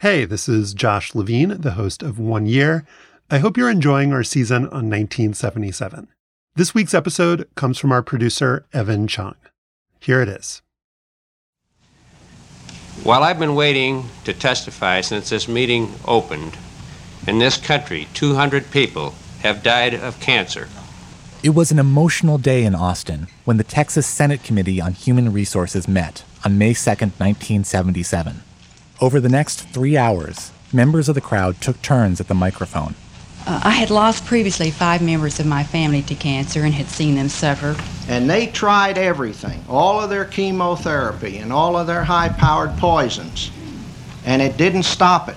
Hey, this is Josh Levin, the host of One Year. I hope you're enjoying our season on 1977. This week's episode comes from our producer, Evan Chung. Here it is. While I've been waiting to testify since this meeting opened, in this country, 200 people have died of cancer. It was an emotional day in Austin when the Texas Senate Committee on Human Resources met on May 2, 1977. Over the next three hours, members of the crowd took turns at the microphone. Uh, I had lost previously five members of my family to cancer and had seen them suffer. And they tried everything, all of their chemotherapy and all of their high powered poisons, and it didn't stop it.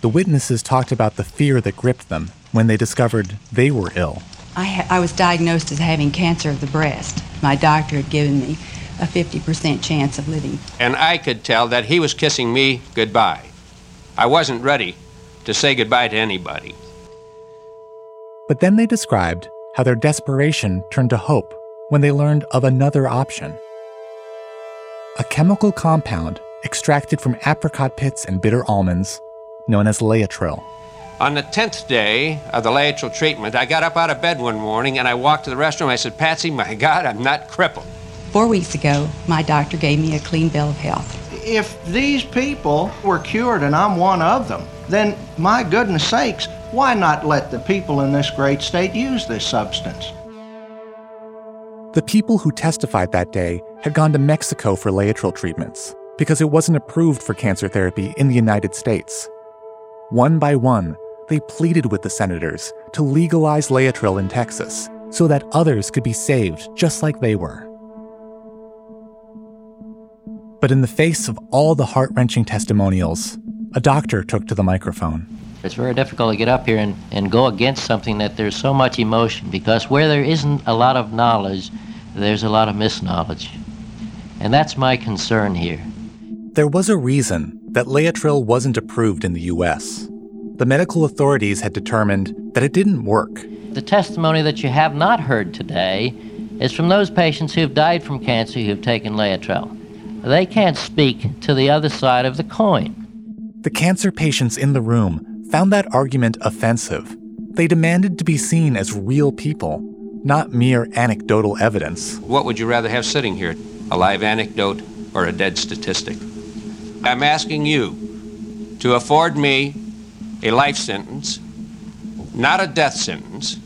The witnesses talked about the fear that gripped them when they discovered they were ill. I, ha- I was diagnosed as having cancer of the breast. My doctor had given me a 50% chance of living. And I could tell that he was kissing me goodbye. I wasn't ready to say goodbye to anybody. But then they described how their desperation turned to hope when they learned of another option. A chemical compound extracted from apricot pits and bitter almonds known as Laetrile. On the 10th day of the Laetrile treatment, I got up out of bed one morning and I walked to the restroom. I said, Patsy, my God, I'm not crippled. Four weeks ago, my doctor gave me a clean bill of health. If these people were cured and I'm one of them, then my goodness sakes, why not let the people in this great state use this substance? The people who testified that day had gone to Mexico for Laetrile treatments because it wasn't approved for cancer therapy in the United States. One by one, they pleaded with the senators to legalize Laetrile in Texas so that others could be saved just like they were. But in the face of all the heart wrenching testimonials, a doctor took to the microphone. It's very difficult to get up here and, and go against something that there's so much emotion because where there isn't a lot of knowledge, there's a lot of misknowledge. And that's my concern here. There was a reason that Laetrile wasn't approved in the US. The medical authorities had determined that it didn't work. The testimony that you have not heard today is from those patients who've died from cancer who've taken Laetrile. They can't speak to the other side of the coin. The cancer patients in the room found that argument offensive. They demanded to be seen as real people, not mere anecdotal evidence. What would you rather have sitting here? A live anecdote or a dead statistic? I'm asking you to afford me a life sentence, not a death sentence.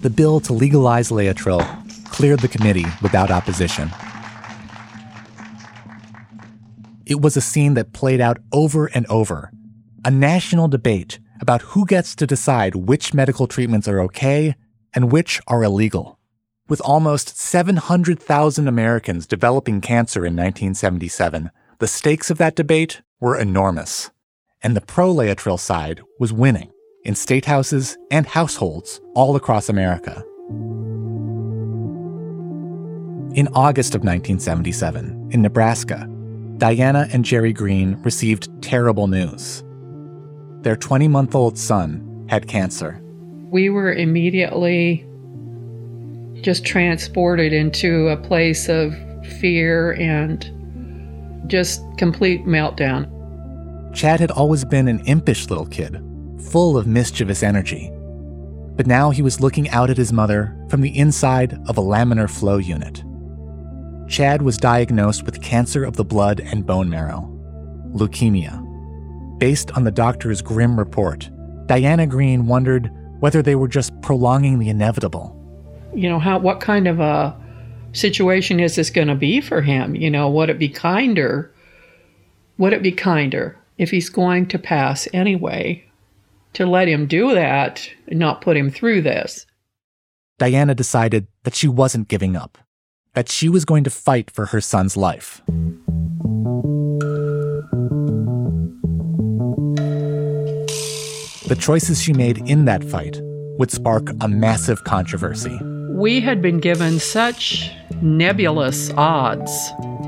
The bill to legalize Laetrile cleared the committee without opposition. It was a scene that played out over and over a national debate about who gets to decide which medical treatments are okay and which are illegal. With almost 700,000 Americans developing cancer in 1977, the stakes of that debate were enormous. And the pro Laetrile side was winning in state houses and households all across America. In August of 1977, in Nebraska, Diana and Jerry Green received terrible news. Their 20 month old son had cancer. We were immediately just transported into a place of fear and just complete meltdown. Chad had always been an impish little kid, full of mischievous energy. But now he was looking out at his mother from the inside of a laminar flow unit. Chad was diagnosed with cancer of the blood and bone marrow, leukemia. Based on the doctor's grim report, Diana Green wondered whether they were just prolonging the inevitable. You know, how what kind of a situation is this going to be for him? You know, would it be kinder? Would it be kinder if he's going to pass anyway to let him do that and not put him through this? Diana decided that she wasn't giving up, that she was going to fight for her son's life. The choices she made in that fight would spark a massive controversy. We had been given such nebulous odds.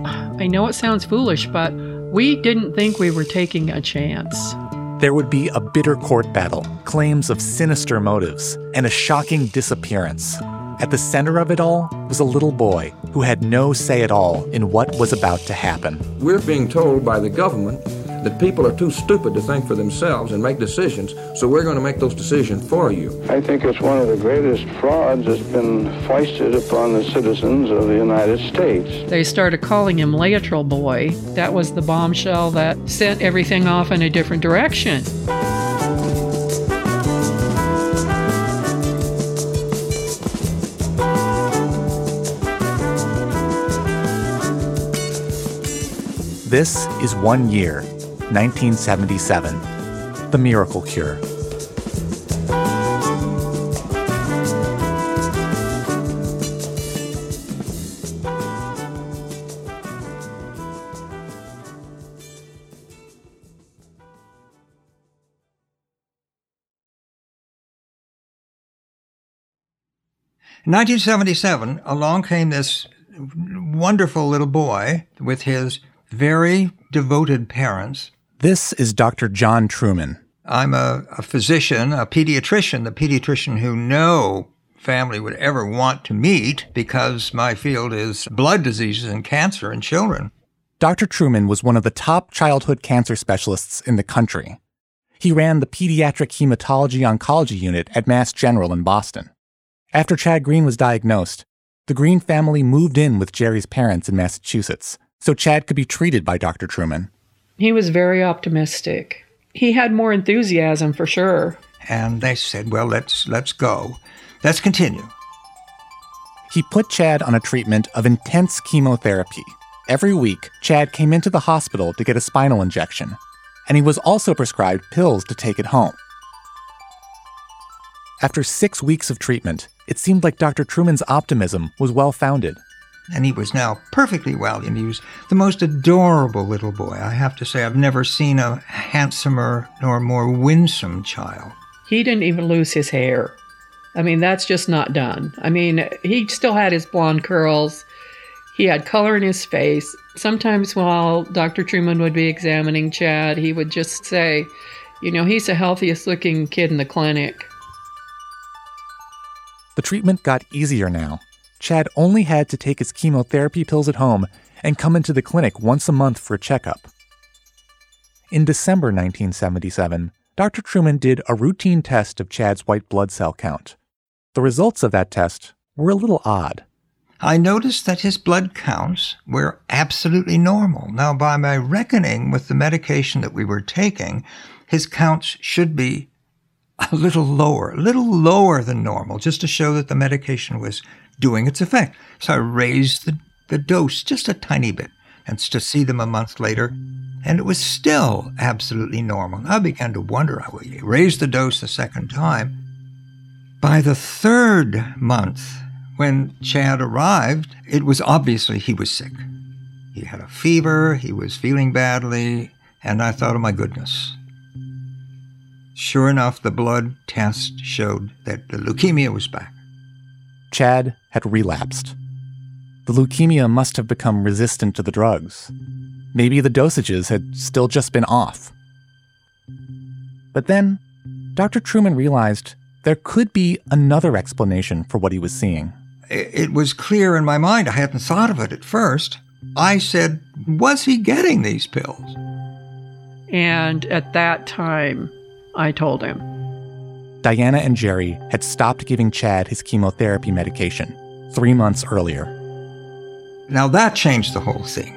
I know it sounds foolish, but we didn't think we were taking a chance. There would be a bitter court battle, claims of sinister motives, and a shocking disappearance. At the center of it all was a little boy who had no say at all in what was about to happen. We're being told by the government that people are too stupid to think for themselves and make decisions, so we're going to make those decisions for you. I think it's one of the greatest frauds that's been foisted upon the citizens of the United States. They started calling him Laetrile Boy. That was the bombshell that sent everything off in a different direction. This is one year 1977, The Miracle Cure. In 1977, along came this wonderful little boy with his very devoted parents this is Dr. John Truman. I'm a, a, physician, a pediatrician, the pediatrician who no family would ever want to meet because my field is blood diseases and cancer in children. Dr. Truman was one of the top childhood cancer specialists in the country. He ran the pediatric hematology oncology unit at Mass General in Boston. After Chad Green was diagnosed, the Green family moved in with Jerry's parents in Massachusetts so Chad could be treated by Dr. Truman. He was very optimistic. He had more enthusiasm for sure. And they said, "Well, let's let's go. Let's continue." He put Chad on a treatment of intense chemotherapy. Every week, Chad came into the hospital to get a spinal injection, and he was also prescribed pills to take at home. After six weeks of treatment, it seemed like Dr. Truman's optimism was well founded and he was now perfectly well. And he was the most adorable little boy. I have to say, I've never seen a handsomer nor more winsome child. He didn't even lose his hair. I mean, that's just not done. I mean, he still had his blonde curls. He had color in his face. Sometimes while Dr. Truman would be examining Chad, he would just say, You know, he's the healthiest looking kid in the clinic. The treatment got easier now Chad only had to take his chemotherapy pills at home and come into the clinic once a month for a checkup. In December 1977, Dr. Truman did a routine test of Chad's white blood cell count. The results of that test were a little odd. I noticed that his blood counts were absolutely normal. Now, by my reckoning with the medication that we were taking, his counts should be a little lower, a little lower than normal, just to show that the medication was doing its effect. So I raised the, the dose just a tiny bit and to see them a month later, and it was still absolutely normal. I began to wonder, I raised the dose a second time. By the third month, when Chad arrived, it was obviously he was sick. He had a fever, he was feeling badly, and I thought, oh my goodness. Sure enough, the blood test showed that the leukemia was back. Chad had relapsed. The leukemia must have become resistant to the drugs. Maybe the dosages had still just been off. But then, Dr. Truman realized there could be another explanation for what he was seeing. It was clear in my mind. I hadn't thought of it at first. I said, Was he getting these pills? And at that time, I told him, Diana and Jerry had stopped giving Chad his chemotherapy medication three months earlier. Now that changed the whole thing.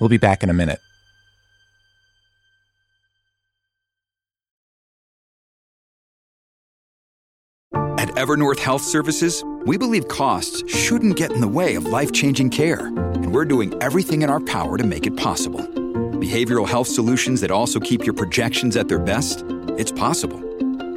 We'll be back in a minute. At Evernorth Health Services, we believe costs shouldn't get in the way of life changing care, and we're doing everything in our power to make it possible behavioral health solutions that also keep your projections at their best? It's possible.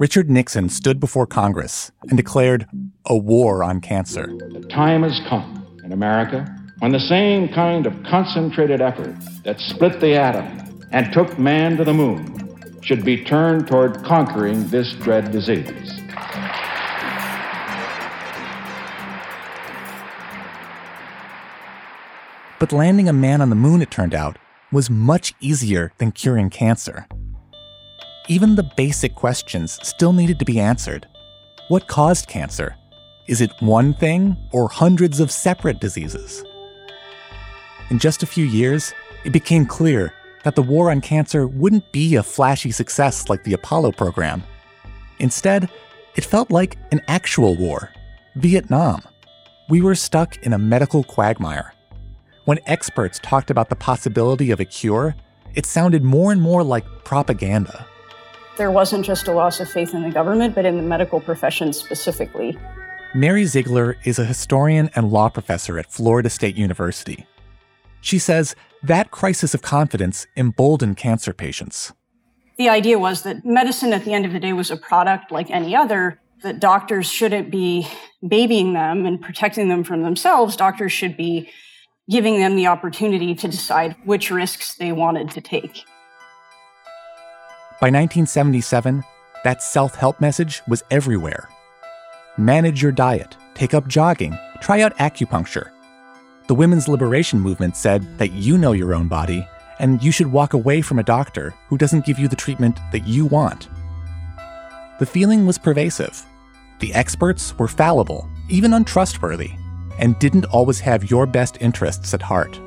Richard Nixon stood before Congress and declared a war on cancer. The time has come in America when the same kind of concentrated effort that split the atom and took man to the moon should be turned toward conquering this dread disease. But landing a man on the moon, it turned out, was much easier than curing cancer. Even the basic questions still needed to be answered. What caused cancer? Is it one thing or hundreds of separate diseases? In just a few years, it became clear that the war on cancer wouldn't be a flashy success like the Apollo program. Instead, it felt like an actual war Vietnam. We were stuck in a medical quagmire. When experts talked about the possibility of a cure, it sounded more and more like propaganda. There wasn't just a loss of faith in the government, but in the medical profession specifically. Mary Ziegler is a historian and law professor at Florida State University. She says that crisis of confidence emboldened cancer patients. The idea was that medicine at the end of the day was a product like any other, that doctors shouldn't be babying them and protecting them from themselves. Doctors should be giving them the opportunity to decide which risks they wanted to take. By 1977, that self help message was everywhere. Manage your diet, take up jogging, try out acupuncture, the women's liberation movement said that you know your own body and you should walk away from a doctor who doesn't give you the treatment that you want. The feeling was pervasive. The experts were fallible, even untrustworthy, and didn't always have your best interests at heart.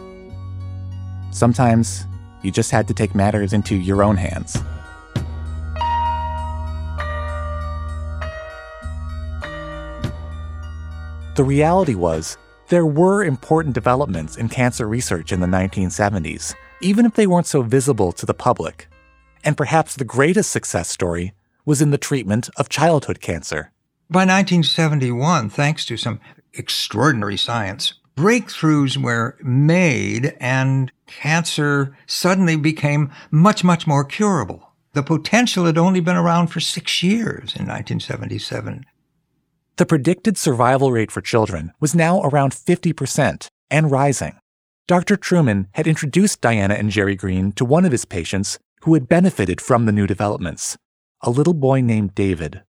Sometimes you just had to take matters into your own hands. The reality was there were important developments in cancer research in the 1970s, even if they weren't so visible to the public. And perhaps the greatest success story was in the treatment of childhood cancer. By 1971, thanks to some extraordinary science, breakthroughs were made and cancer suddenly became much, much more curable. The potential had only been around for six years in 1977. The predicted survival rate for children was now around 50% and rising. Dr. Truman had introduced Diana and Jerry Green to one of his patients who had benefited from the new developments, a little boy named David.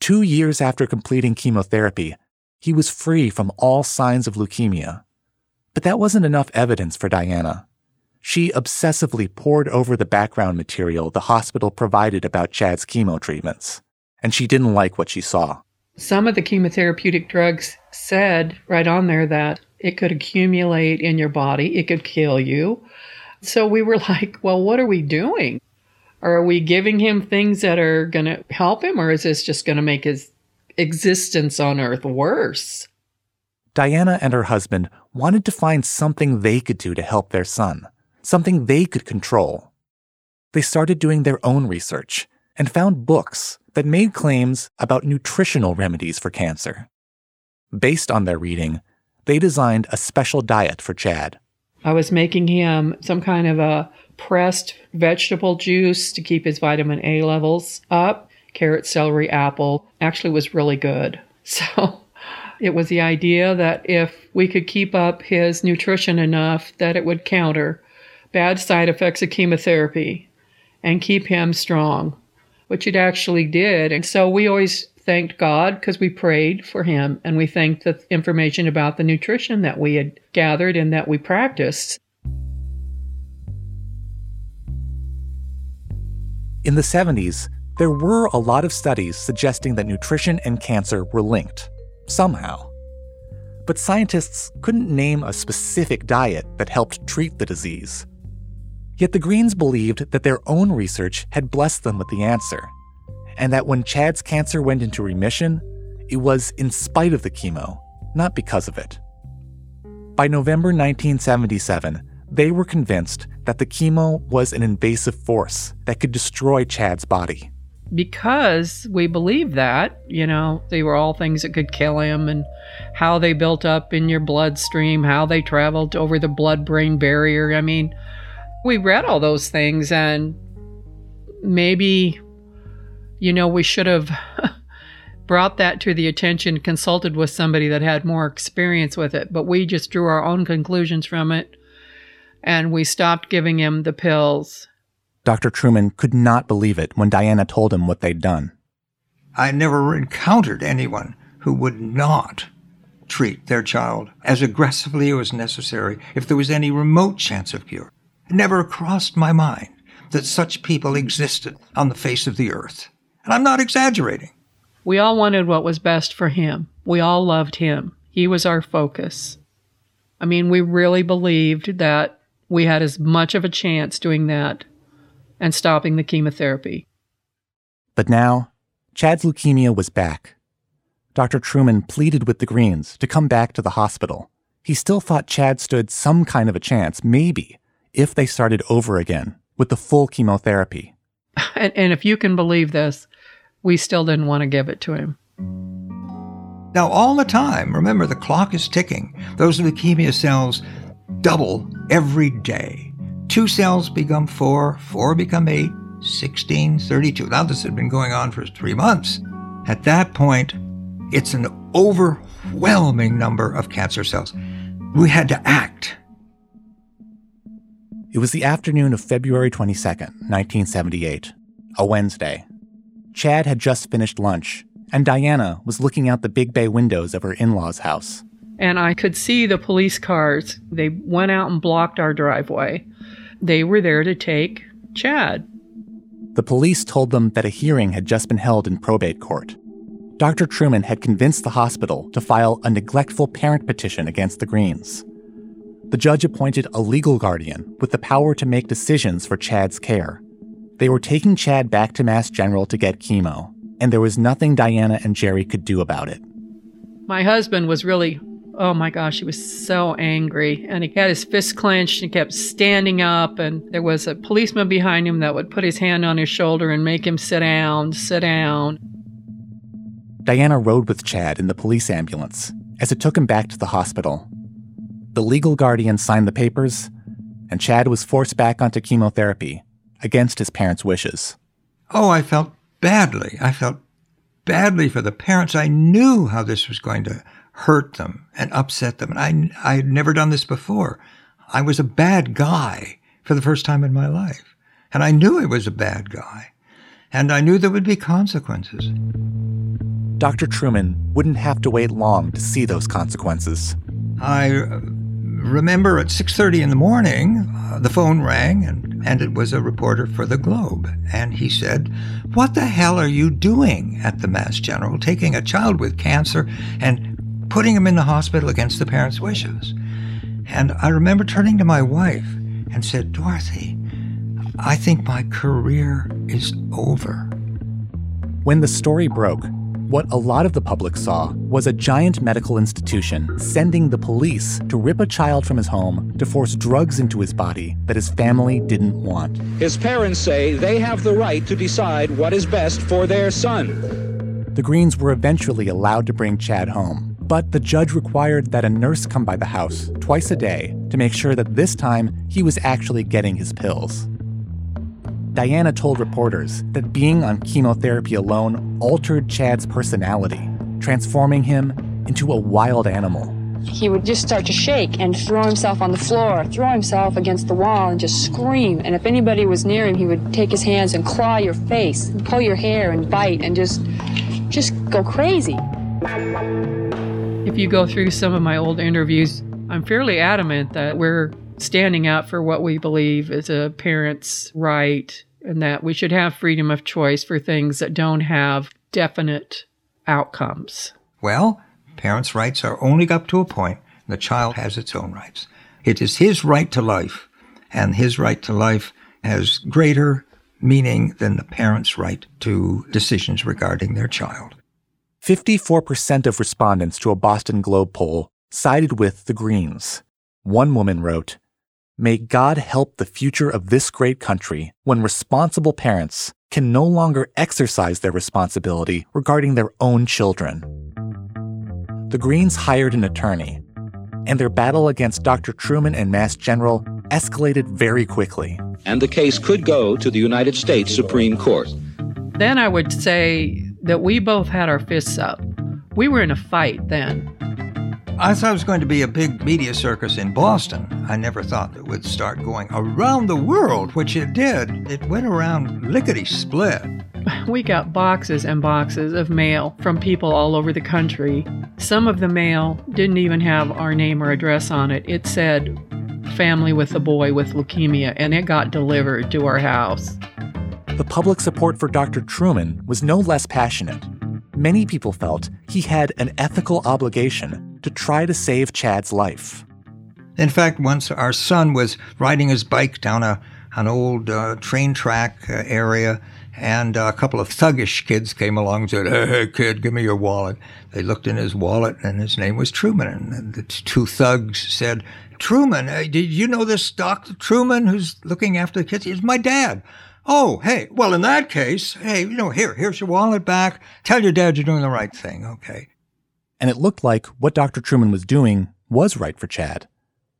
Two years after completing chemotherapy, he was free from all signs of leukemia. But that wasn't enough evidence for Diana. She obsessively pored over the background material the hospital provided about Chad's chemo treatments, and she didn't like what she saw. Some of the chemotherapeutic drugs said right on there that it could accumulate in your body, it could kill you. So we were like, well, what are we doing? Are we giving him things that are going to help him, or is this just going to make his existence on earth worse? Diana and her husband wanted to find something they could do to help their son, something they could control. They started doing their own research and found books that made claims about nutritional remedies for cancer. Based on their reading, they designed a special diet for Chad. I was making him some kind of a pressed vegetable juice to keep his vitamin A levels up. Carrot, celery, apple actually was really good. So it was the idea that if we could keep up his nutrition enough that it would counter bad side effects of chemotherapy and keep him strong which it actually did. And so we always thanked God because we prayed for him and we thanked the information about the nutrition that we had gathered and that we practiced. In the 70s, there were a lot of studies suggesting that nutrition and cancer were linked, somehow. But scientists couldn't name a specific diet that helped treat the disease. Yet the Greens believed that their own research had blessed them with the answer, and that when Chad's cancer went into remission, it was in spite of the chemo, not because of it. By November 1977, they were convinced that the chemo was an invasive force that could destroy Chad's body. because we believed that, you know, they were all things that could kill him and how they built up in your bloodstream, how they traveled over the blood brain barrier. I mean, we read all those things and maybe, you know, we should have brought that to the attention, consulted with somebody that had more experience with it, but we just drew our own conclusions from it and we stopped giving him the pills Dr. Truman could not believe it when Diana told him what they'd done. I never encountered anyone who would not treat their child as aggressively as necessary if there was any remote chance of cure. It never crossed my mind that such people existed on the face of the earth. And I'm not exaggerating. We all wanted what was best for him. We all loved him. He was our focus. I mean, we really believed that we had as much of a chance doing that and stopping the chemotherapy. But now, Chad's leukemia was back. Dr. Truman pleaded with the Greens to come back to the hospital. He still thought Chad stood some kind of a chance, maybe, if they started over again with the full chemotherapy. And, and if you can believe this, we still didn't want to give it to him. Now, all the time, remember the clock is ticking. Those leukemia cells double every day. Two cells become four, four become eight, 16, 32. Now, this had been going on for three months. At that point, it's an overwhelming number of cancer cells. We had to act. It was the afternoon of February 22nd, 1978, a Wednesday. Chad had just finished lunch, and Diana was looking out the big bay windows of her in law's house. And I could see the police cars. They went out and blocked our driveway. They were there to take Chad. The police told them that a hearing had just been held in probate court. Dr. Truman had convinced the hospital to file a neglectful parent petition against the Greens. The judge appointed a legal guardian with the power to make decisions for Chad's care. They were taking Chad back to Mass General to get chemo, and there was nothing Diana and Jerry could do about it. My husband was really oh my gosh, he was so angry. And he had his fist clenched and kept standing up. And there was a policeman behind him that would put his hand on his shoulder and make him sit down, sit down. Diana rode with Chad in the police ambulance as it took him back to the hospital. The legal guardian signed the papers, and Chad was forced back onto chemotherapy against his parents' wishes. Oh, I felt badly. I felt badly for the parents. I knew how this was going to hurt them and upset them. And I, I had never done this before. I was a bad guy for the first time in my life. And I knew I was a bad guy. And I knew there would be consequences. Dr. Truman wouldn't have to wait long to see those consequences. I remember at 6:30 in the morning, uh, the phone rang and, and it was a reporter for the Globe. And he said, "What the hell are you doing at the Mass General taking a child with cancer and putting him in the hospital against the parents' wishes. And I remember turning to my wife and said, Dorothy, I think my career is over. When the story broke, what a lot of the public saw was a giant medical institution sending the police to rip a child from his home to force drugs into his body that his family didn't want. His parents say they have the right to decide what is best for their son. The Greens were eventually allowed to bring Chad home, but the judge required that a nurse come by the house twice a day to make sure that this time he was actually getting his pills. Diana told reporters that being on chemotherapy alone altered Chad's personality, transforming him into a wild animal. He would just start to shake and throw himself on the floor, throw himself against the wall, and just scream. And if anybody was near him, he would take his hands and claw your face, and pull your hair, and bite, and just, just go crazy. If you go through some of my old interviews, I'm fairly adamant that we're standing up for what we believe is a parent's right and that we should have freedom of choice for things that don't have definite outcomes. Well, parents' rights are only up to a point. The child has its own rights. It is his right to life, and his right to life has greater meaning than the parent's right to decisions regarding their child. 54% of respondents to a Boston Globe poll sided with the Greens. One woman wrote, May God help the future of this great country when responsible parents can no longer exercise their responsibility regarding their own children. The Greens hired an attorney, and their battle against Dr. Truman and Mass General escalated very quickly. And the case could go to the United States Supreme Court. Then I would say that we both had our fists up. We were in a fight then. I thought it was going to be a big media circus in Boston. I never thought it would start going around the world, which it did. It went around lickety split. We got boxes and boxes of mail from people all over the country. Some of the mail didn't even have our name or address on it. It said, family with a boy with leukemia, and it got delivered to our house. The public support for Dr. Truman was no less passionate. Many people felt he had an ethical obligation to try to save Chad's life. In fact, once our son was riding his bike down a, an old uh, train track uh, area, and a couple of thuggish kids came along and said, Hey, hey, kid, give me your wallet. They looked in his wallet, and his name was Truman. And the two thugs said, Truman, uh, did you know this Dr. Truman who's looking after the kids? He's my dad. Oh, hey, well, in that case, hey, you know, here, here's your wallet back. Tell your dad you're doing the right thing, okay? And it looked like what Dr. Truman was doing was right for Chad.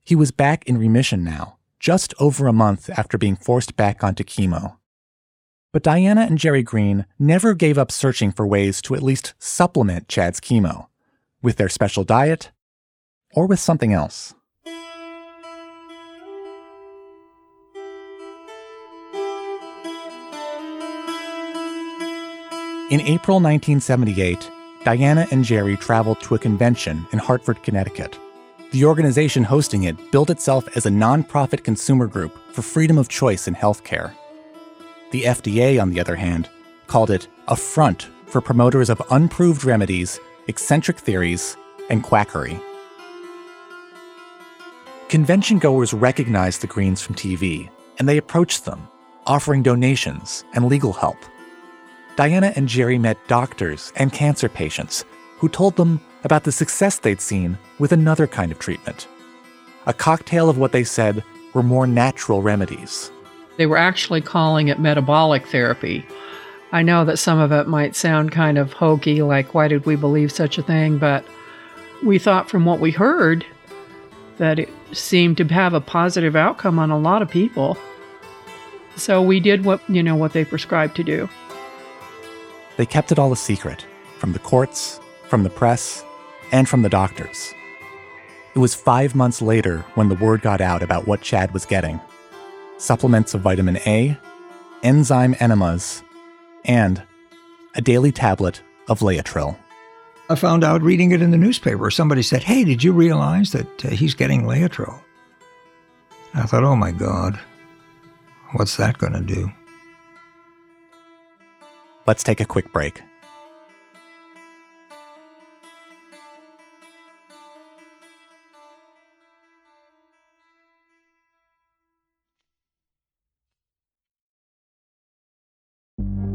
He was back in remission now, just over a month after being forced back onto chemo. But Diana and Jerry Green never gave up searching for ways to at least supplement Chad's chemo with their special diet or with something else. In April 1978, Diana and Jerry traveled to a convention in Hartford, Connecticut. The organization hosting it billed itself as a nonprofit consumer group for freedom of choice in healthcare. The FDA, on the other hand, called it a front for promoters of unproved remedies, eccentric theories, and quackery. Convention goers recognized the Greens from TV, and they approached them, offering donations and legal help. Diana and Jerry met doctors and cancer patients who told them about the success they'd seen with another kind of treatment. A cocktail of what they said were more natural remedies. They were actually calling it metabolic therapy. I know that some of it might sound kind of hokey, like, why did we believe such a thing? But we thought from what we heard that it seemed to have a positive outcome on a lot of people. So we did what, you know, what they prescribed to do. They kept it all a secret from the courts, from the press, and from the doctors. It was five months later when the word got out about what Chad was getting supplements of vitamin A, enzyme enemas, and a daily tablet of Laetrile. I found out reading it in the newspaper. Somebody said, Hey, did you realize that uh, he's getting Laetrile? I thought, Oh my God, what's that going to do? Let's take a quick break.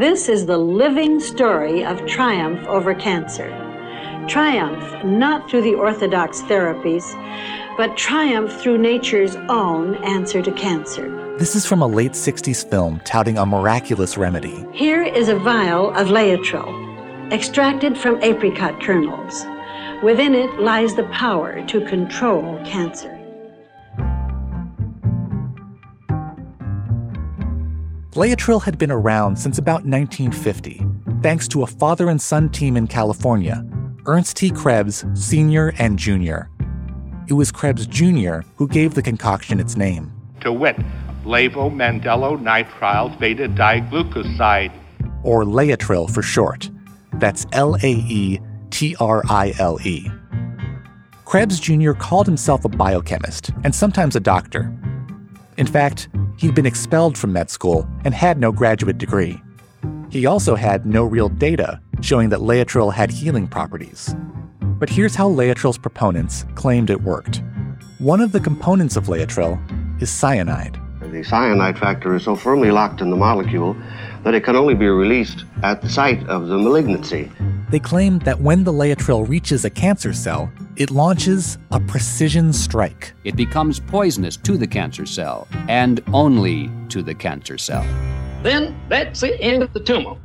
This is the living story of triumph over cancer. Triumph not through the orthodox therapies, but triumph through nature's own answer to cancer. This is from a late 60s film touting a miraculous remedy. Here is a vial of Laetrile, extracted from apricot kernels. Within it lies the power to control cancer. Laetrile had been around since about 1950, thanks to a father and son team in California, Ernst T. Krebs, Sr. and Jr. It was Krebs Jr. who gave the concoction its name. To wit, levomandelonitrile beta diglucoside. Or Laetrile for short. That's L A E T R I L E. Krebs Jr. called himself a biochemist and sometimes a doctor. In fact, he'd been expelled from med school and had no graduate degree. He also had no real data showing that Laetrile had healing properties. But here's how Laetrile's proponents claimed it worked. One of the components of Laetrile is cyanide. The cyanide factor is so firmly locked in the molecule that it can only be released at the site of the malignancy. They claim that when the Laetrile reaches a cancer cell, it launches a precision strike. It becomes poisonous to the cancer cell and only to the cancer cell. Then that's the end of the tumor.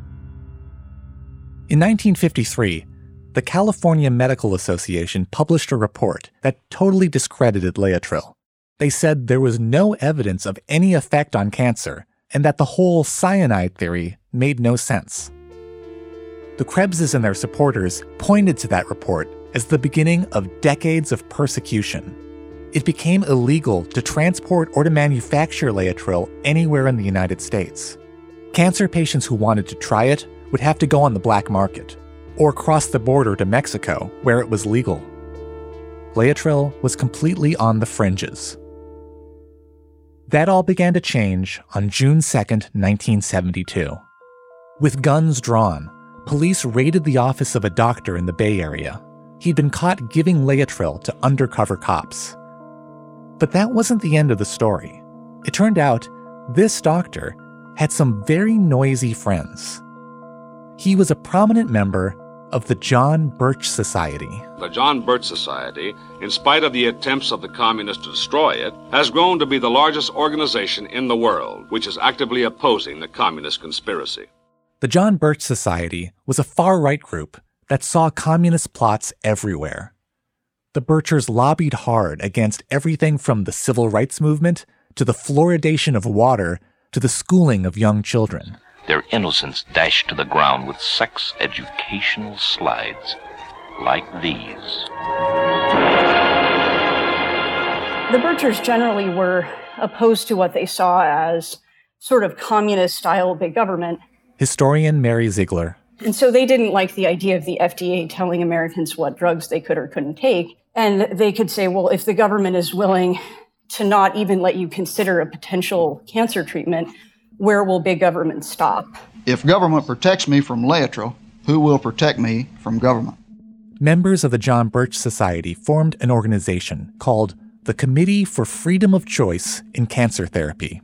In 1953, the California Medical Association published a report that totally discredited Laetrile. They said there was no evidence of any effect on cancer and that the whole cyanide theory made no sense. The Krebses and their supporters pointed to that report as the beginning of decades of persecution. It became illegal to transport or to manufacture Laetrile anywhere in the United States. Cancer patients who wanted to try it would have to go on the black market or cross the border to Mexico, where it was legal. Laetrile was completely on the fringes. That all began to change on June 2, 1972. With guns drawn, police raided the office of a doctor in the Bay Area. He'd been caught giving Laetrile to undercover cops. But that wasn't the end of the story. It turned out this doctor had some very noisy friends. He was a prominent member of the John Birch Society. The John Birch Society, in spite of the attempts of the communists to destroy it, has grown to be the largest organization in the world which is actively opposing the communist conspiracy. The John Birch Society was a far right group that saw communist plots everywhere. The Birchers lobbied hard against everything from the civil rights movement to the fluoridation of water to the schooling of young children their innocence dashed to the ground with sex educational slides like these. The Birchers generally were opposed to what they saw as sort of communist style big government. Historian Mary Ziegler. And so they didn't like the idea of the FDA telling Americans what drugs they could or couldn't take. And they could say, well, if the government is willing to not even let you consider a potential cancer treatment, where will big government stop? If government protects me from Laetrile, who will protect me from government? Members of the John Birch Society formed an organization called the Committee for Freedom of Choice in Cancer Therapy.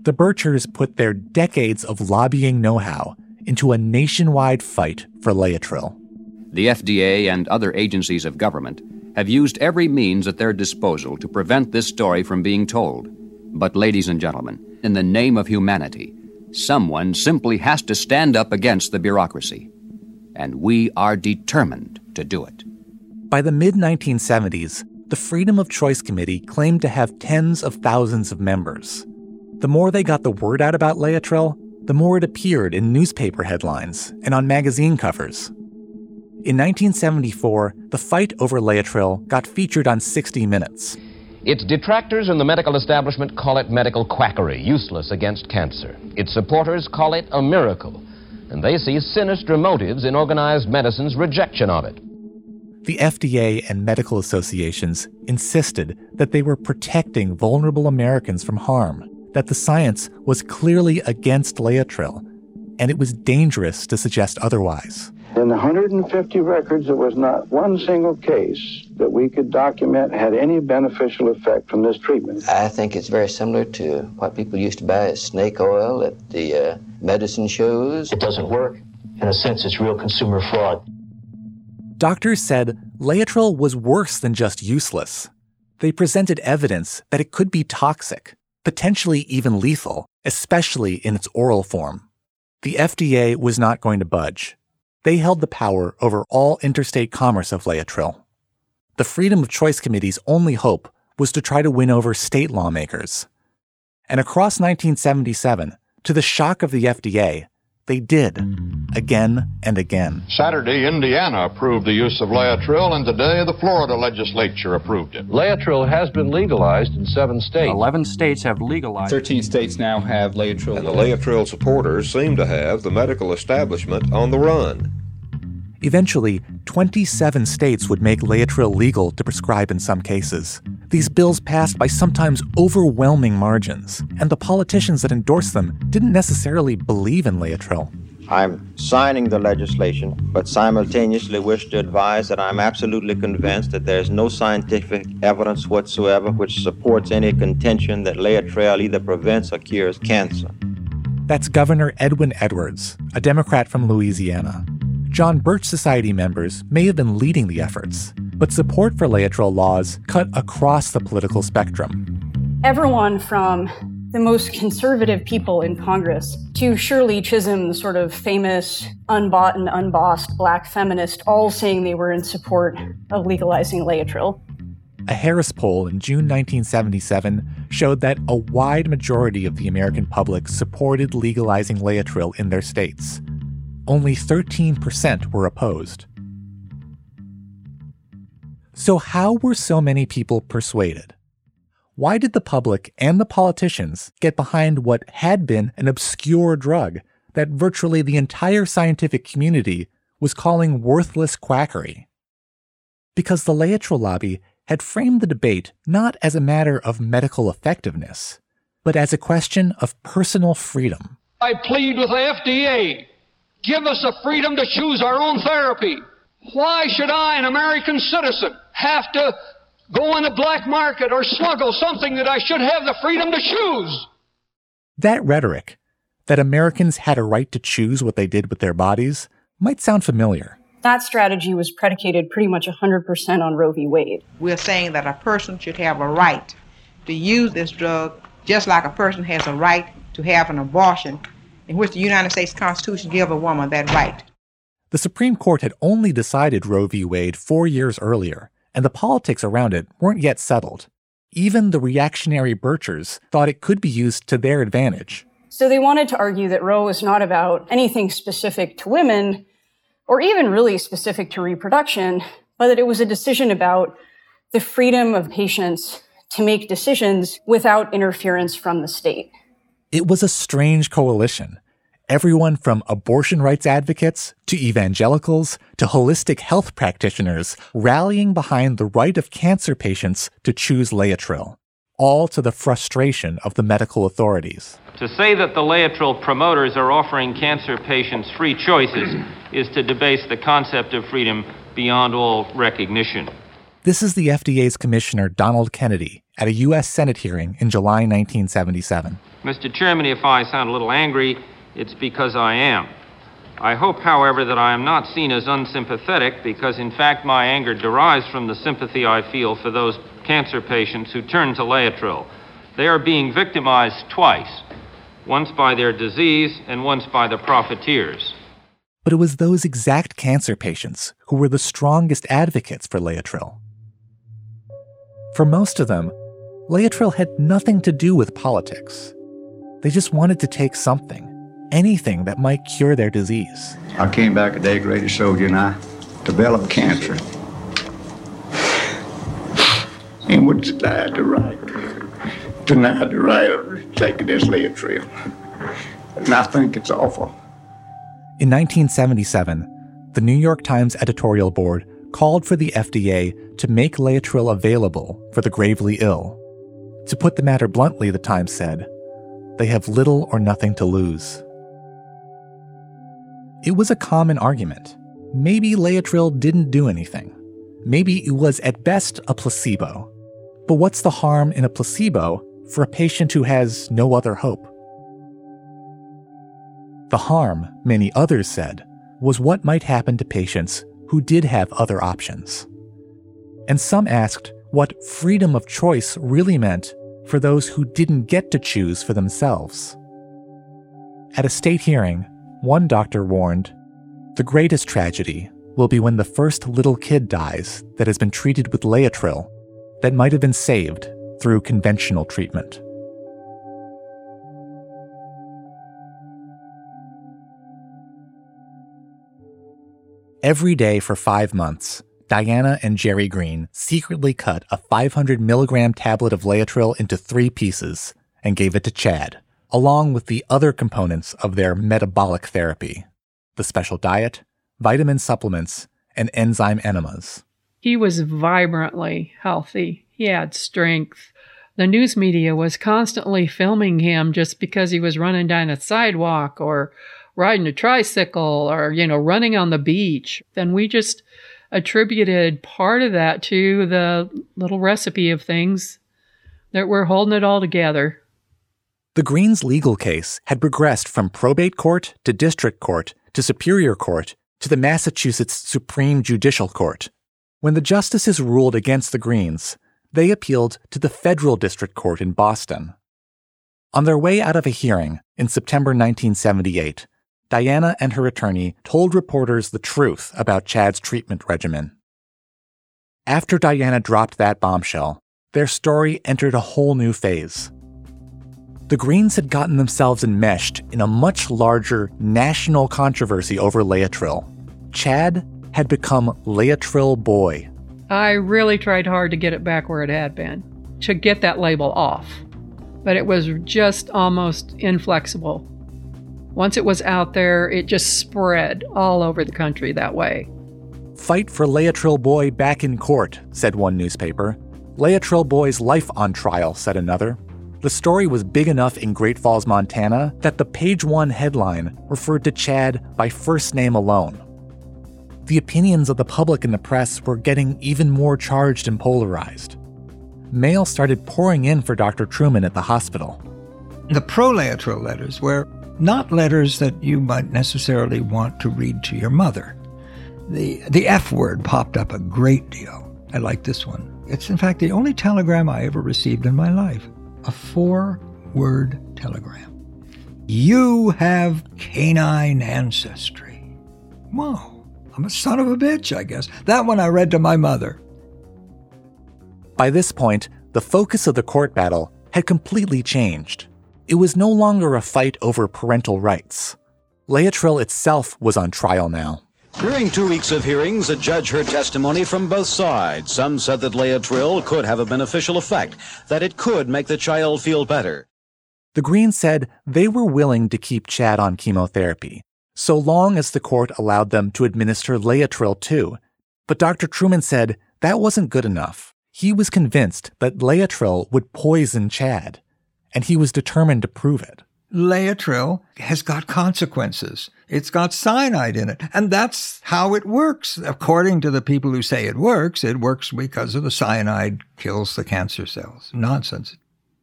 The Birchers put their decades of lobbying know how into a nationwide fight for Laetrile. The FDA and other agencies of government have used every means at their disposal to prevent this story from being told. But, ladies and gentlemen, in the name of humanity, someone simply has to stand up against the bureaucracy. And we are determined to do it. By the mid 1970s, the Freedom of Choice Committee claimed to have tens of thousands of members. The more they got the word out about Laetrile, the more it appeared in newspaper headlines and on magazine covers. In 1974, the fight over Laetrile got featured on 60 Minutes. Its detractors in the medical establishment call it medical quackery, useless against cancer. Its supporters call it a miracle, and they see sinister motives in organized medicine's rejection of it. The FDA and medical associations insisted that they were protecting vulnerable Americans from harm, that the science was clearly against Laetrile, and it was dangerous to suggest otherwise. In the 150 records, there was not one single case that we could document had any beneficial effect from this treatment. I think it's very similar to what people used to buy as snake oil at the uh, medicine shows. It doesn't work. In a sense, it's real consumer fraud. Doctors said Laetrile was worse than just useless. They presented evidence that it could be toxic, potentially even lethal, especially in its oral form. The FDA was not going to budge. They held the power over all interstate commerce of Laetrile. The Freedom of Choice Committee's only hope was to try to win over state lawmakers. And across 1977, to the shock of the FDA, they did, again and again. Saturday, Indiana approved the use of Laetrile, and today the Florida legislature approved it. Laetrile has been legalized in seven states. 11 states have legalized. 13 states now have Laetrile. And the Laetrile supporters seem to have the medical establishment on the run. Eventually, 27 states would make Laetrile legal to prescribe in some cases. These bills passed by sometimes overwhelming margins, and the politicians that endorsed them didn't necessarily believe in Laetrile. I'm signing the legislation, but simultaneously wish to advise that I'm absolutely convinced that there is no scientific evidence whatsoever which supports any contention that Laetrile either prevents or cures cancer. That's Governor Edwin Edwards, a Democrat from Louisiana. John Birch Society members may have been leading the efforts, but support for Laetrile laws cut across the political spectrum. Everyone from the most conservative people in Congress to Shirley Chisholm, the sort of famous unbought and unbossed black feminist, all saying they were in support of legalizing Laetrile. A Harris poll in June 1977 showed that a wide majority of the American public supported legalizing Laetrile in their states only 13% were opposed. So, how were so many people persuaded? Why did the public and the politicians get behind what had been an obscure drug that virtually the entire scientific community was calling worthless quackery? Because the Laetrile lobby had framed the debate not as a matter of medical effectiveness, but as a question of personal freedom. I plead with the FDA give us the freedom to choose our own therapy. Why should I, an American citizen, have to go in the black market or smuggle something that I should have the freedom to choose? That rhetoric, that Americans had a right to choose what they did with their bodies, might sound familiar. That strategy was predicated pretty much 100% on Roe v. Wade. We're saying that a person should have a right to use this drug just like a person has a right to have an abortion in which the United States Constitution gives a woman that right. The Supreme Court had only decided Roe v. Wade four years earlier, and the politics around it weren't yet settled. Even the reactionary Birchers thought it could be used to their advantage. So they wanted to argue that Roe was not about anything specific to women, or even really specific to reproduction, but that it was a decision about the freedom of patients to make decisions without interference from the state. It was a strange coalition. Everyone from abortion rights advocates to evangelicals to holistic health practitioners rallying behind the right of cancer patients to choose Laetrile, all to the frustration of the medical authorities. To say that the Laetrile promoters are offering cancer patients free choices is to debase the concept of freedom beyond all recognition. This is the FDA's Commissioner Donald Kennedy at a U.S. Senate hearing in July 1977. Mr. Chairman, if I sound a little angry, it's because I am. I hope, however, that I am not seen as unsympathetic because, in fact, my anger derives from the sympathy I feel for those cancer patients who turn to Laetrile. They are being victimized twice once by their disease and once by the profiteers. But it was those exact cancer patients who were the strongest advocates for Laetrile. For most of them, Laetrile had nothing to do with politics. They just wanted to take something, anything that might cure their disease. I came back a day greater soldier and I developed cancer. And was denied the right, denied the right of taking this Laetrile. And I think it's awful. In 1977, the New York Times editorial board called for the FDA to make Laetrile available for the gravely ill. To put the matter bluntly, the Times said, they have little or nothing to lose. It was a common argument. Maybe Laetrile didn't do anything. Maybe it was at best a placebo. But what's the harm in a placebo for a patient who has no other hope? The harm, many others said, was what might happen to patients who did have other options. And some asked what freedom of choice really meant for those who didn't get to choose for themselves. At a state hearing, one doctor warned The greatest tragedy will be when the first little kid dies that has been treated with Laetrile that might have been saved through conventional treatment. Every day for five months, Diana and Jerry Green secretly cut a 500 milligram tablet of Laetrile into three pieces and gave it to Chad, along with the other components of their metabolic therapy the special diet, vitamin supplements, and enzyme enemas. He was vibrantly healthy. He had strength. The news media was constantly filming him just because he was running down a sidewalk or riding a tricycle or, you know, running on the beach. Then we just attributed part of that to the little recipe of things that were holding it all together. The Greens' legal case had progressed from probate court to district court to superior court to the Massachusetts Supreme Judicial Court. When the justices ruled against the Greens, they appealed to the federal district court in Boston. On their way out of a hearing in September 1978, Diana and her attorney told reporters the truth about Chad's treatment regimen. After Diana dropped that bombshell, their story entered a whole new phase. The Greens had gotten themselves enmeshed in a much larger national controversy over Laetrile. Chad had become Laetrile Boy. I really tried hard to get it back where it had been, to get that label off. But it was just almost inflexible. Once it was out there, it just spread all over the country that way. Fight for Laetrile Boy back in court, said one newspaper. Laetrile Boy's life on trial, said another. The story was big enough in Great Falls, Montana, that the page one headline referred to Chad by first name alone. The opinions of the public and the press were getting even more charged and polarized. Mail started pouring in for Dr. Truman at the hospital. The pro Laetrile letters were not letters that you might necessarily want to read to your mother. The, the F word popped up a great deal. I like this one. It's, in fact, the only telegram I ever received in my life a four word telegram. You have canine ancestry. Whoa, I'm a son of a bitch, I guess. That one I read to my mother. By this point, the focus of the court battle had completely changed. It was no longer a fight over parental rights. Laetrile itself was on trial now. During two weeks of hearings, a judge heard testimony from both sides. Some said that Laetrile could have a beneficial effect, that it could make the child feel better. The Greens said they were willing to keep Chad on chemotherapy, so long as the court allowed them to administer Laetrile too. But Dr. Truman said that wasn't good enough. He was convinced that Laetrile would poison Chad, and he was determined to prove it. Laetrile has got consequences. It's got cyanide in it. And that's how it works. According to the people who say it works, it works because of the cyanide kills the cancer cells. Nonsense.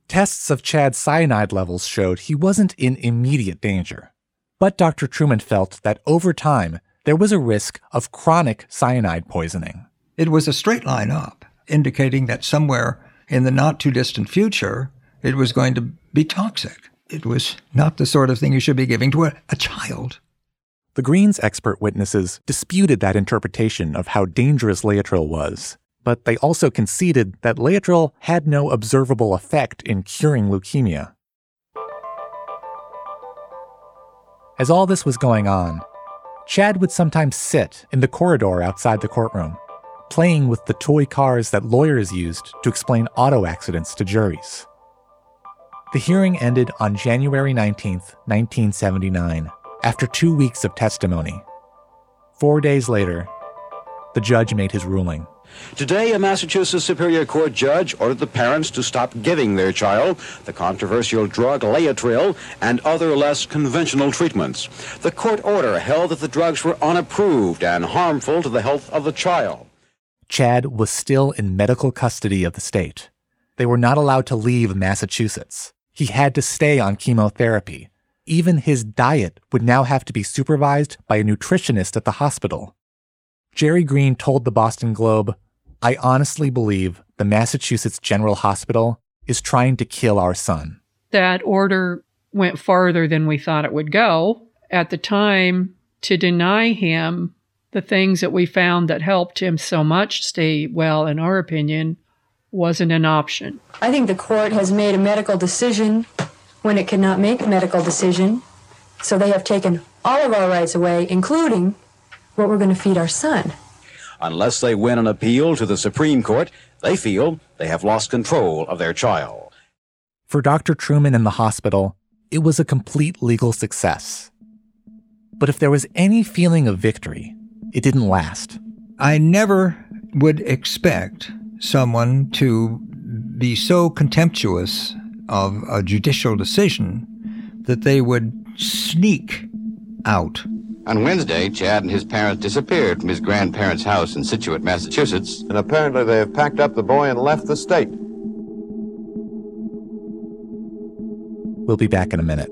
Tests of Chad's cyanide levels showed he wasn't in immediate danger. But Dr. Truman felt that over time, there was a risk of chronic cyanide poisoning. It was a straight line up, indicating that somewhere in the not too distant future, it was going to be toxic. It was not the sort of thing you should be giving to a, a child. The Greens expert witnesses disputed that interpretation of how dangerous Laetrile was, but they also conceded that Laetrile had no observable effect in curing leukemia. As all this was going on, Chad would sometimes sit in the corridor outside the courtroom, playing with the toy cars that lawyers used to explain auto accidents to juries. The hearing ended on January 19, 1979, after two weeks of testimony. Four days later, the judge made his ruling. Today, a Massachusetts Superior Court judge ordered the parents to stop giving their child the controversial drug Laetrile and other less conventional treatments. The court order held that the drugs were unapproved and harmful to the health of the child. Chad was still in medical custody of the state. They were not allowed to leave Massachusetts. He had to stay on chemotherapy. Even his diet would now have to be supervised by a nutritionist at the hospital. Jerry Green told the Boston Globe, I honestly believe the Massachusetts General Hospital is trying to kill our son. That order went farther than we thought it would go. At the time, to deny him the things that we found that helped him so much stay well, in our opinion, wasn't an option. I think the court has made a medical decision when it cannot make a medical decision. So they have taken all of our rights away, including what we're going to feed our son. Unless they win an appeal to the Supreme Court, they feel they have lost control of their child. For Dr. Truman and the hospital, it was a complete legal success. But if there was any feeling of victory, it didn't last. I never would expect someone to be so contemptuous of a judicial decision that they would sneak out. On Wednesday, Chad and his parents disappeared from his grandparents' house in Scituate, Massachusetts. And apparently they have packed up the boy and left the state. We'll be back in a minute.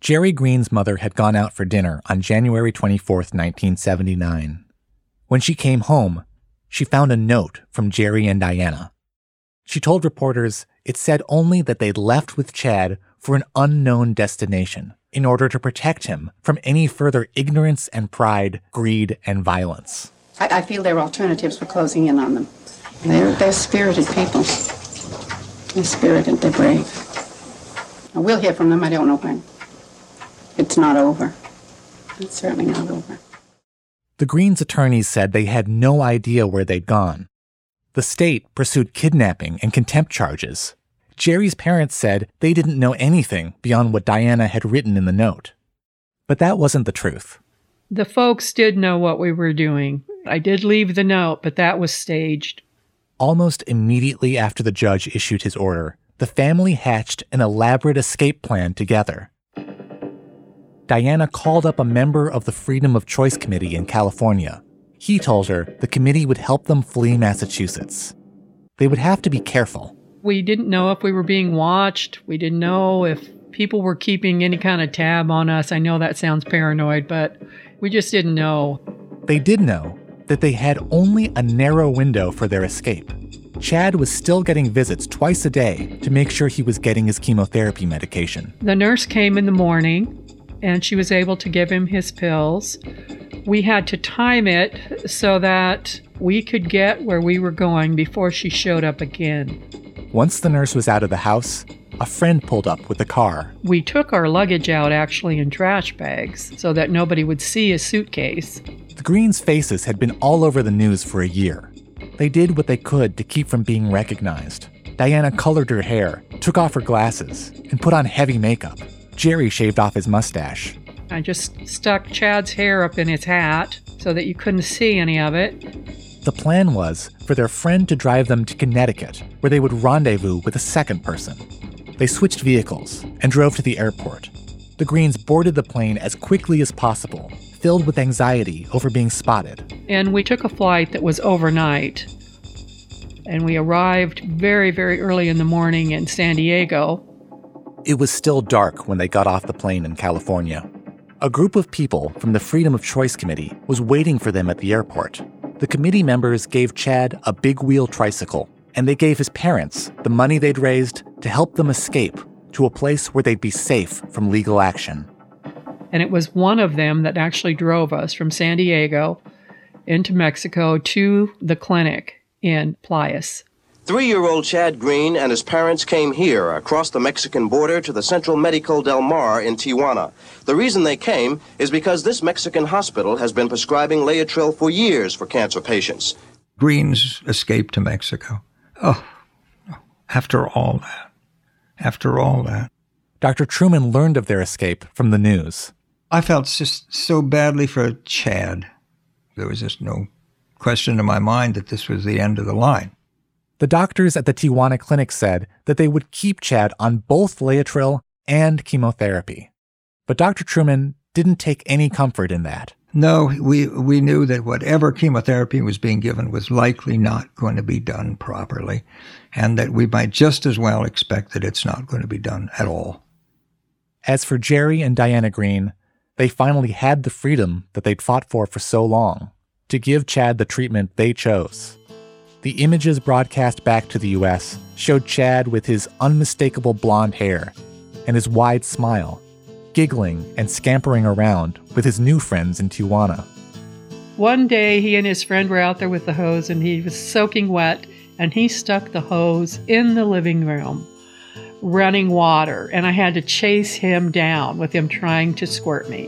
Jerry Green's mother had gone out for dinner on January 24, 1979. When she came home, she found a note from Jerry and Diana. She told reporters it said only that they'd left with Chad for an unknown destination in order to protect him from any further ignorance and pride, greed, and violence. I, I feel there are alternatives for closing in on them. They're, they're spirited people. They're spirited, they're brave. We'll hear from them, I don't know when. It's not over. It's certainly not over. The Greens' attorneys said they had no idea where they'd gone. The state pursued kidnapping and contempt charges. Jerry's parents said they didn't know anything beyond what Diana had written in the note. But that wasn't the truth. The folks did know what we were doing. I did leave the note, but that was staged. Almost immediately after the judge issued his order, the family hatched an elaborate escape plan together. Diana called up a member of the Freedom of Choice Committee in California. He told her the committee would help them flee Massachusetts. They would have to be careful. We didn't know if we were being watched. We didn't know if people were keeping any kind of tab on us. I know that sounds paranoid, but we just didn't know. They did know that they had only a narrow window for their escape. Chad was still getting visits twice a day to make sure he was getting his chemotherapy medication. The nurse came in the morning and she was able to give him his pills. We had to time it so that we could get where we were going before she showed up again. Once the nurse was out of the house, a friend pulled up with the car. We took our luggage out actually in trash bags so that nobody would see a suitcase. The Greens' faces had been all over the news for a year. They did what they could to keep from being recognized. Diana colored her hair, took off her glasses, and put on heavy makeup. Jerry shaved off his mustache. I just stuck Chad's hair up in his hat so that you couldn't see any of it. The plan was for their friend to drive them to Connecticut, where they would rendezvous with a second person. They switched vehicles and drove to the airport. The Greens boarded the plane as quickly as possible, filled with anxiety over being spotted. And we took a flight that was overnight. And we arrived very, very early in the morning in San Diego. It was still dark when they got off the plane in California. A group of people from the Freedom of Choice Committee was waiting for them at the airport. The committee members gave Chad a big wheel tricycle, and they gave his parents the money they'd raised to help them escape to a place where they'd be safe from legal action. And it was one of them that actually drove us from San Diego into Mexico to the clinic in Playas. Three year old Chad Green and his parents came here across the Mexican border to the Central Medical Del Mar in Tijuana. The reason they came is because this Mexican hospital has been prescribing Laetrile for years for cancer patients. Green's escape to Mexico. Oh, after all that. After all that. Dr. Truman learned of their escape from the news. I felt just so badly for Chad. There was just no question in my mind that this was the end of the line. The doctors at the Tijuana clinic said that they would keep Chad on both Laetrile and chemotherapy. But Dr. Truman didn't take any comfort in that. No, we, we knew that whatever chemotherapy was being given was likely not going to be done properly, and that we might just as well expect that it's not going to be done at all. As for Jerry and Diana Green, they finally had the freedom that they'd fought for for so long to give Chad the treatment they chose. The images broadcast back to the US showed Chad with his unmistakable blonde hair and his wide smile giggling and scampering around with his new friends in Tijuana. One day, he and his friend were out there with the hose and he was soaking wet, and he stuck the hose in the living room, running water, and I had to chase him down with him trying to squirt me.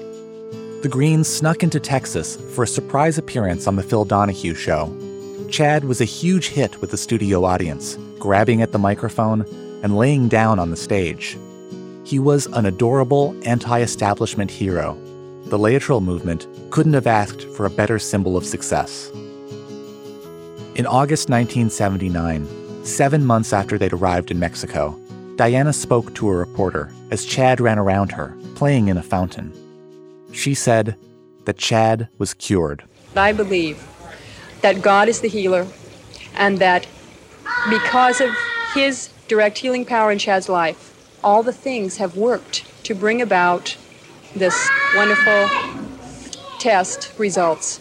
The Greens snuck into Texas for a surprise appearance on The Phil Donahue Show. Chad was a huge hit with the studio audience, grabbing at the microphone and laying down on the stage. He was an adorable anti establishment hero. The Laetrile movement couldn't have asked for a better symbol of success. In August 1979, seven months after they'd arrived in Mexico, Diana spoke to a reporter as Chad ran around her, playing in a fountain. She said that Chad was cured. I believe that God is the healer and that because of his direct healing power in Chad's life, all the things have worked to bring about this wonderful test results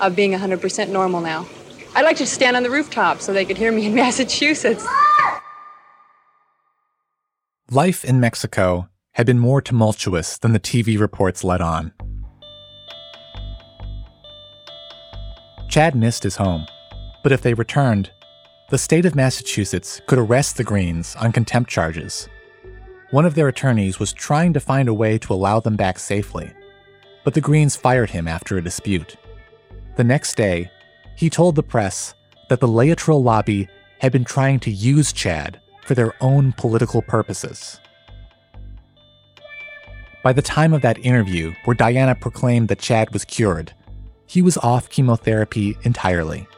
of being 100% normal now. I'd like to stand on the rooftop so they could hear me in Massachusetts. Life in Mexico had been more tumultuous than the TV reports let on. Chad missed his home, but if they returned, the state of Massachusetts could arrest the Greens on contempt charges one of their attorneys was trying to find a way to allow them back safely, but the Greens fired him after a dispute. The next day, he told the press that the Laetrile lobby had been trying to use Chad for their own political purposes. By the time of that interview, where Diana proclaimed that Chad was cured, he was off chemotherapy entirely.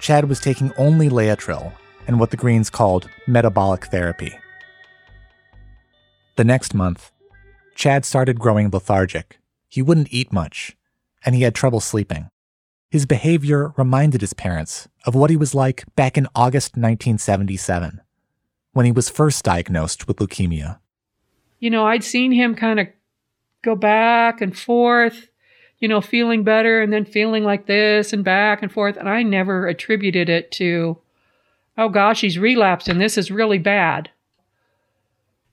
Chad was taking only Laetrile and what the Greens called metabolic therapy. The next month, Chad started growing lethargic. He wouldn't eat much, and he had trouble sleeping. His behavior reminded his parents of what he was like back in August 1977, when he was first diagnosed with leukemia. You know, I'd seen him kind of go back and forth, you know, feeling better and then feeling like this and back and forth. And I never attributed it to, oh gosh, he's relapsed and this is really bad.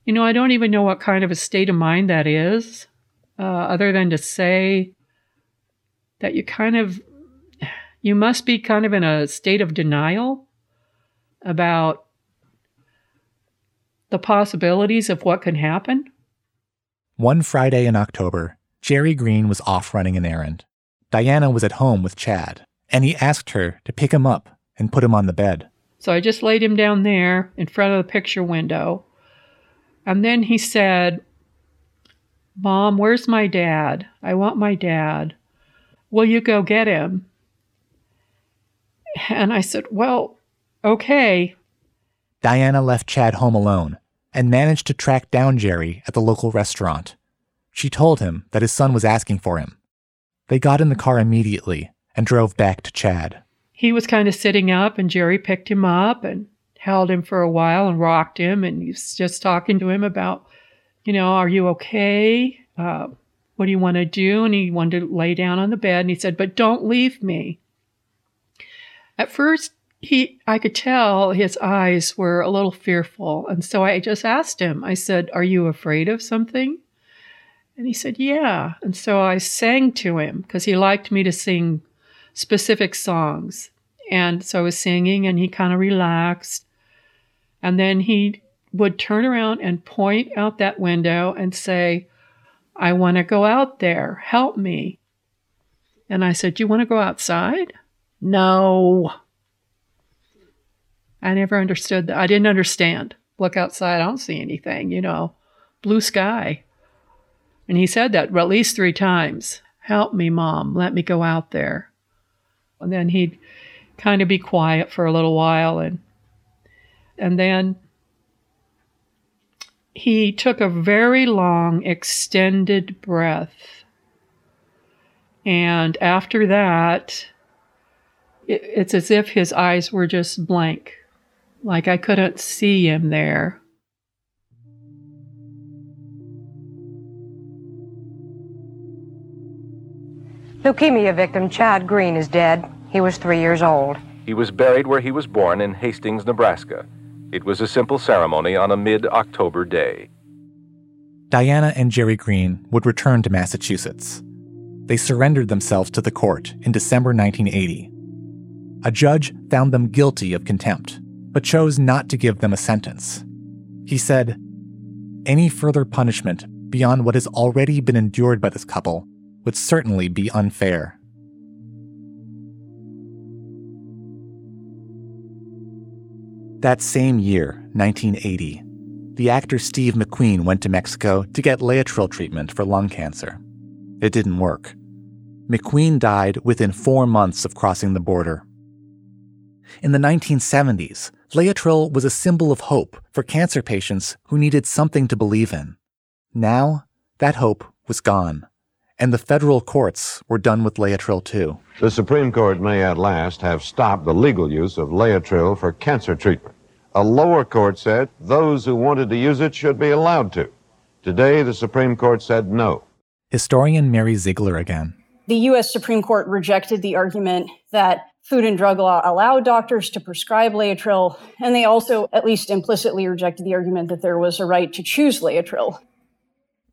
You know, I don't even know what kind of a state of mind that is, uh, other than to say that you kind of, you must be kind of in a state of denial about the possibilities of what can happen. One Friday in October, Jerry Green was off running an errand. Diana was at home with Chad, and he asked her to pick him up and put him on the bed. So I just laid him down there in front of the picture window and then he said, Mom, where's my dad? I want my dad. Will you go get him? And I said, Well, okay. Diana left Chad home alone and managed to track down Jerry at the local restaurant. She told him that his son was asking for him. They got in the car immediately and drove back to Chad. He was kind of sitting up, and Jerry picked him up and held him for a while and rocked him and he's just talking to him about you know are you okay uh, what do you want to do and he wanted to lay down on the bed and he said but don't leave me at first he i could tell his eyes were a little fearful and so i just asked him i said are you afraid of something and he said yeah and so i sang to him because he liked me to sing specific songs and so I was singing, and he kind of relaxed. And then he would turn around and point out that window and say, I want to go out there. Help me. And I said, You want to go outside? No. I never understood that. I didn't understand. Look outside. I don't see anything, you know, blue sky. And he said that at least three times. Help me, mom. Let me go out there. And then he'd kind of be quiet for a little while and And then he took a very long, extended breath. And after that, it, it's as if his eyes were just blank, like I couldn't see him there. Leukemia victim Chad Green is dead. He was three years old. He was buried where he was born in Hastings, Nebraska. It was a simple ceremony on a mid October day. Diana and Jerry Green would return to Massachusetts. They surrendered themselves to the court in December 1980. A judge found them guilty of contempt, but chose not to give them a sentence. He said, Any further punishment beyond what has already been endured by this couple would certainly be unfair. That same year, 1980, the actor Steve McQueen went to Mexico to get Laetrile treatment for lung cancer. It didn't work. McQueen died within four months of crossing the border. In the 1970s, Laetrile was a symbol of hope for cancer patients who needed something to believe in. Now, that hope was gone and the federal courts were done with Laetrile too. The Supreme Court may at last have stopped the legal use of Laetrile for cancer treatment. A lower court said those who wanted to use it should be allowed to. Today, the Supreme Court said no. Historian Mary Ziegler again. The U.S. Supreme Court rejected the argument that Food and Drug Law allowed doctors to prescribe Laetrile, and they also, at least implicitly, rejected the argument that there was a right to choose Laetrile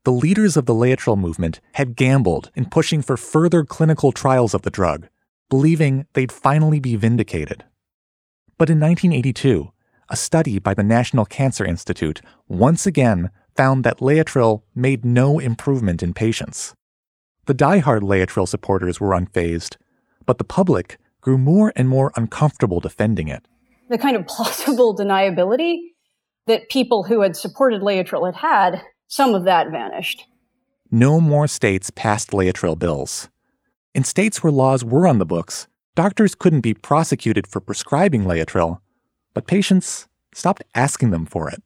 the leaders of the Laetrile movement had gambled in pushing for further clinical trials of the drug, believing they'd finally be vindicated. But in 1982, a study by the National Cancer Institute once again found that Laetrile made no improvement in patients. The die-hard supporters were unfazed, but the public grew more and more uncomfortable defending it. The kind of plausible deniability that people who had supported Laetrile had had some of that vanished. No more states passed Laetrile bills. In states where laws were on the books, doctors couldn't be prosecuted for prescribing Laetrile, but patients stopped asking them for it.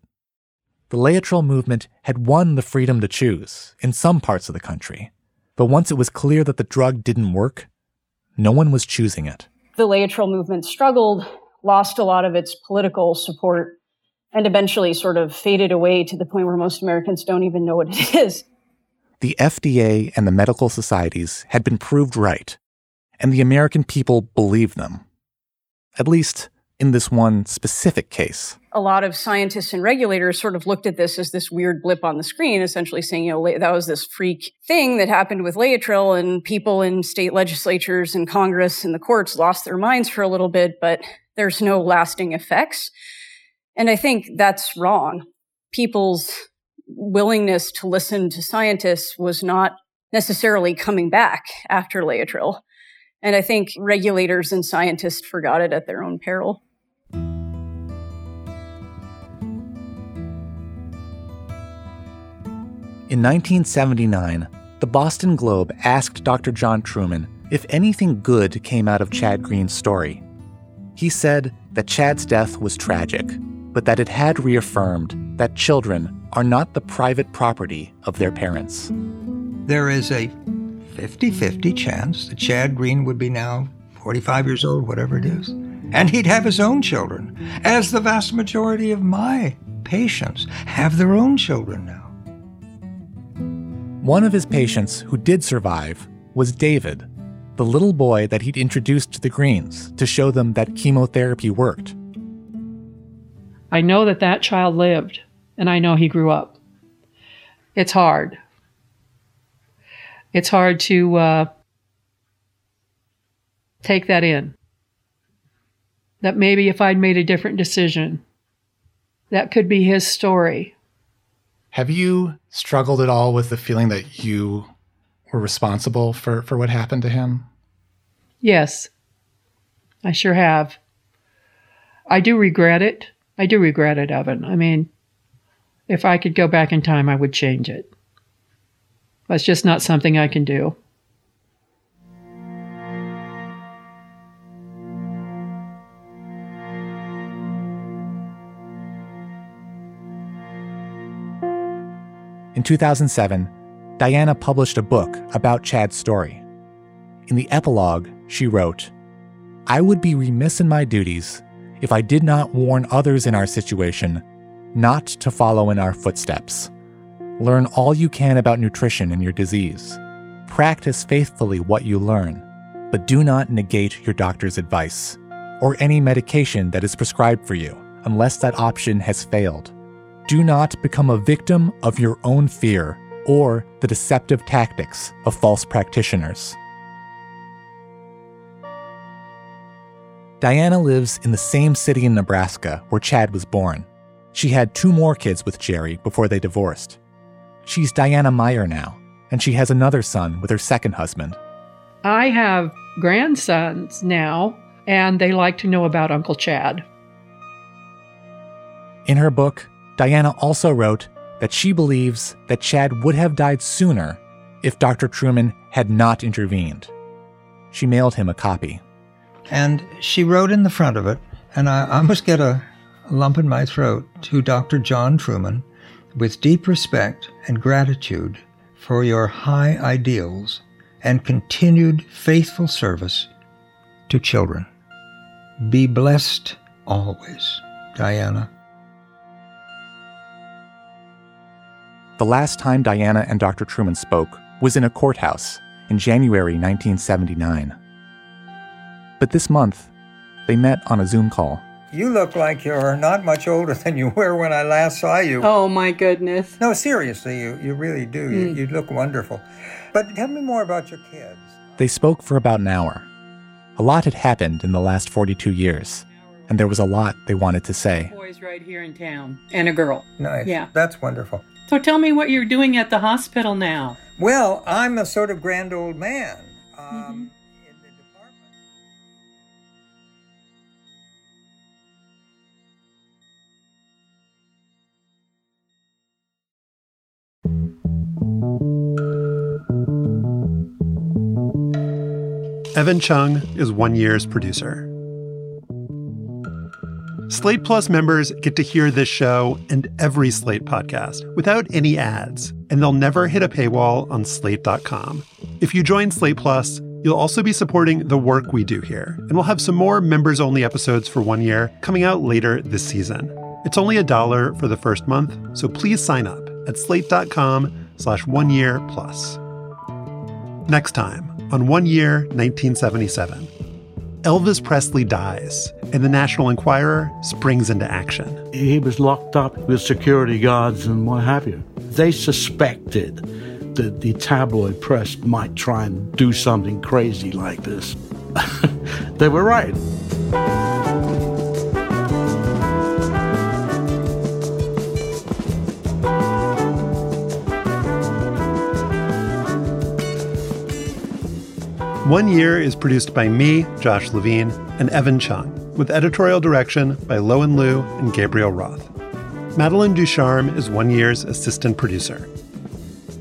The Laetrile movement had won the freedom to choose in some parts of the country, but once it was clear that the drug didn't work, no one was choosing it. The Laetrile movement struggled, lost a lot of its political support, and eventually sort of faded away to the point where most Americans don't even know what it is. The FDA and the medical societies had been proved right, and the American people believed them. At least in this one specific case. A lot of scientists and regulators sort of looked at this as this weird blip on the screen, essentially saying, you know, that was this freak thing that happened with Laetrile, and people in state legislatures and Congress and the courts lost their minds for a little bit, but there's no lasting effects. And I think that's wrong. People's willingness to listen to scientists was not necessarily coming back after Laetrile. And I think regulators and scientists forgot it at their own peril. In 1979, the Boston Globe asked Dr. John Truman if anything good came out of Chad Green's story. He said that Chad's death was tragic, but that it had reaffirmed that children are not the private property of their parents. There is a 50 50 chance that Chad Green would be now 45 years old, whatever it is, and he'd have his own children, as the vast majority of my patients have their own children now. One of his patients who did survive was David, the little boy that he'd introduced to the Greens to show them that chemotherapy worked. I know that that child lived, and I know he grew up. It's hard. It's hard to uh, take that in. That maybe if I'd made a different decision, that could be his story. Have you struggled at all with the feeling that you were responsible for, for what happened to him? Yes, I sure have. I do regret it. I do regret it, Evan. I mean, if I could go back in time, I would change it. That's just not something I can do. In 2007, Diana published a book about Chad's story. In the epilogue, she wrote, I would be remiss in my duties if I did not warn others in our situation not to follow in our footsteps. Learn all you can about nutrition and your disease. Practice faithfully what you learn, but do not negate your doctor's advice or any medication that is prescribed for you unless that option has failed. Do not become a victim of your own fear or the deceptive tactics of false practitioners. Diana lives in the same city in Nebraska where Chad was born. She had two more kids with Jerry before they divorced. She's Diana Meyer now, and she has another son with her second husband. I have grandsons now, and they like to know about Uncle Chad. In her book, Diana also wrote that she believes that Chad would have died sooner if Dr. Truman had not intervened. She mailed him a copy. And she wrote in the front of it, and I, must get a lump in my throat, to Dr. John Truman, with deep respect and gratitude for your high ideals and continued faithful service to children. Be blessed always, Diana. The last time Diana and Dr. Truman spoke was in a courthouse in January 1979. But this month, they met on a Zoom call. You look like you're not much older than you were when I last saw you. Oh, my goodness. No, seriously, you, you really do. Mm. You, you look wonderful. But tell me more about your kids. They spoke for about an hour. A lot had happened in the last 42 years, and there was a lot they wanted to say. Boys right here in town, and a girl. Nice. Yeah. That's wonderful. So tell me what you're doing at the hospital now. Well, I'm a sort of grand old man. Um, Evan Chung is one year's producer. Slate Plus members get to hear this show and every Slate podcast without any ads, and they'll never hit a paywall on slate.com. If you join Slate Plus, you'll also be supporting the work we do here, and we'll have some more members only episodes for one year coming out later this season. It's only a dollar for the first month, so please sign up at slate.com slash one year plus. Next time on One Year 1977. Elvis Presley dies, and the National Enquirer springs into action. He was locked up with security guards and what have you. They suspected that the tabloid press might try and do something crazy like this. they were right. One Year is produced by me, Josh Levin, and Evan Chung, with editorial direction by Lowen Liu and Gabriel Roth. Madeline Ducharme is One Year's assistant producer.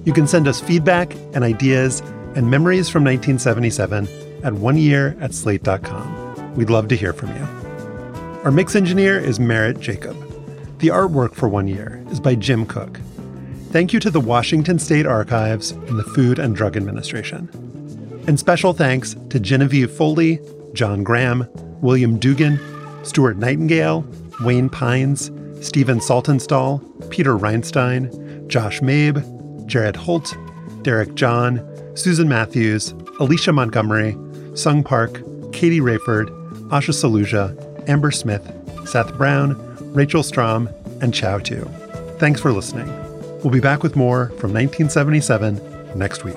You can send us feedback and ideas and memories from 1977 at oneyear at slate.com. We'd love to hear from you. Our mix engineer is Merritt Jacob. The artwork for One Year is by Jim Cook. Thank you to the Washington State Archives and the Food and Drug Administration. And special thanks to Genevieve Foley, John Graham, William Dugan, Stuart Nightingale, Wayne Pines, Stephen Saltonstall, Peter Reinstein, Josh Mabe, Jared Hohlt, Derek John, Susan Matthews, Alicia Montgomery, Sung Park, Katie Rayford, Asha Saluja, Amber Smith, Seth Brown, Rachel Strom, and Chau Tu. Thanks for listening. We'll be back with more from 1977 next week.